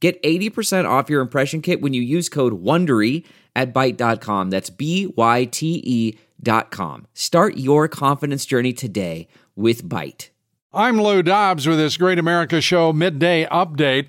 Get 80% off your impression kit when you use code WONDERY at Byte.com. That's B-Y-T-E dot com. Start your confidence journey today with Byte. I'm Lou Dobbs with this Great America Show midday update.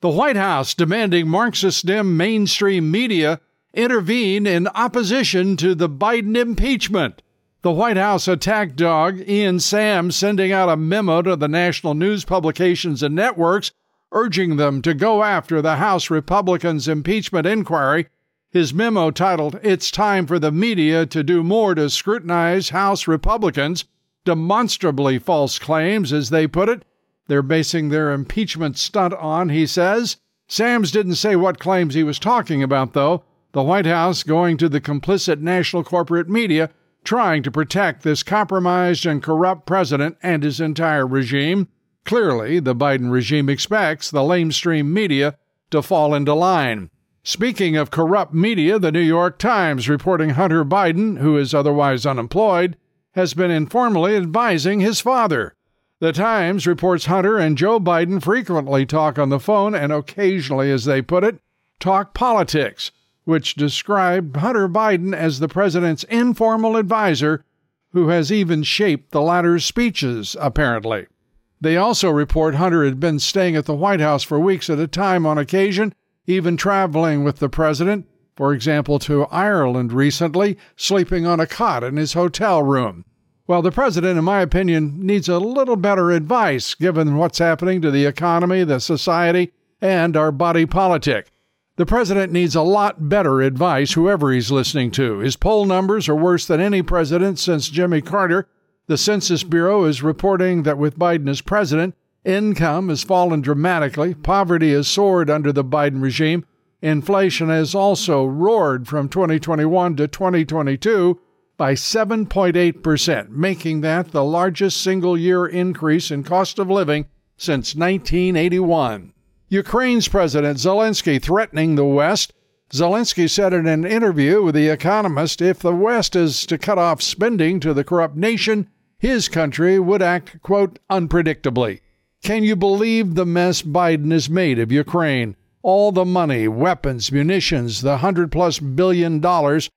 The White House demanding Marxist dim mainstream media intervene in opposition to the Biden impeachment. The White House attack dog, Ian Sams sending out a memo to the national news publications and networks urging them to go after the House Republicans' impeachment inquiry. His memo titled, It's Time for the Media to Do More to Scrutinize House Republicans, demonstrably false claims, as they put it. They're basing their impeachment stunt on, he says. Sams didn't say what claims he was talking about, though. The White House going to the complicit national corporate media, trying to protect this compromised and corrupt president and his entire regime. Clearly, the Biden regime expects the lamestream media to fall into line. Speaking of corrupt media, the New York Times reporting Hunter Biden, who is otherwise unemployed, has been informally advising his father. The Times reports Hunter and Joe Biden frequently talk on the phone and occasionally, as they put it, talk politics, which described Hunter Biden as the president's informal advisor who has even shaped the latter's speeches, apparently. They also report Hunter had been staying at the White House for weeks at a time on occasion, even traveling with the president, for example, to Ireland recently, sleeping on a cot in his hotel room. Well, the president, in my opinion, needs a little better advice given what's happening to the economy, the society, and our body politic. The president needs a lot better advice, whoever he's listening to. His poll numbers are worse than any president since Jimmy Carter, the Census Bureau is reporting that with Biden as president, income has fallen dramatically, poverty has soared under the Biden regime, inflation has also roared from 2021 to 2022 by 7.8%, making that the largest single year increase in cost of living since 1981. Ukraine's President Zelensky threatening the West. Zelensky said in an interview with The Economist if the West is to cut off spending to the corrupt nation, his country would act, quote, unpredictably. Can you believe the mess Biden has made of Ukraine? All the money, weapons, munitions, the hundred plus billion dollars,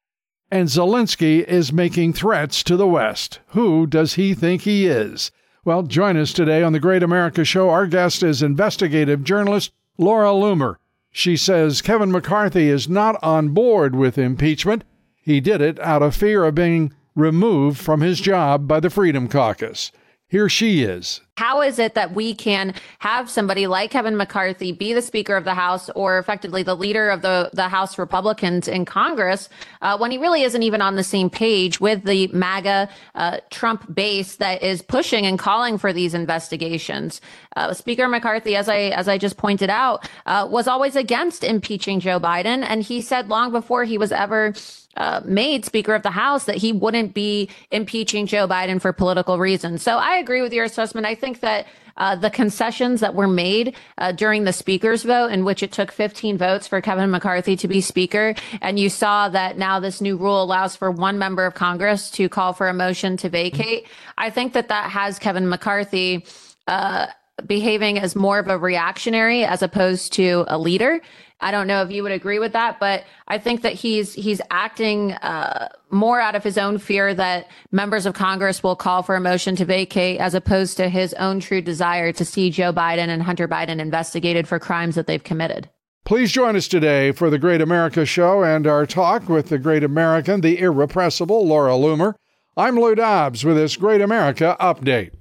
and Zelensky is making threats to the West. Who does he think he is? Well, join us today on the Great America Show. Our guest is investigative journalist Laura Loomer. She says Kevin McCarthy is not on board with impeachment. He did it out of fear of being removed from his job by the Freedom Caucus. Here she is. How is it that we can have somebody like Kevin McCarthy be the Speaker of the House or effectively the leader of the, the House Republicans in Congress uh, when he really isn't even on the same page with the MAGA uh, Trump base that is pushing and calling for these investigations? Uh, Speaker McCarthy, as I as I just pointed out, uh, was always against impeaching Joe Biden, and he said long before he was ever uh, made Speaker of the House that he wouldn't be impeaching Joe Biden for political reasons. So I agree with your assessment. I think that uh, the concessions that were made uh, during the speaker's vote, in which it took 15 votes for Kevin McCarthy to be speaker, and you saw that now this new rule allows for one member of Congress to call for a motion to vacate. I think that that has Kevin McCarthy. Uh, behaving as more of a reactionary as opposed to a leader. I don't know if you would agree with that, but I think that he's he's acting uh, more out of his own fear that members of Congress will call for a motion to vacate, as opposed to his own true desire to see Joe Biden and Hunter Biden investigated for crimes that they've committed. Please join us today for the Great America Show and our talk with the Great American, the irrepressible Laura Loomer. I'm Lou Dobbs with this Great America update.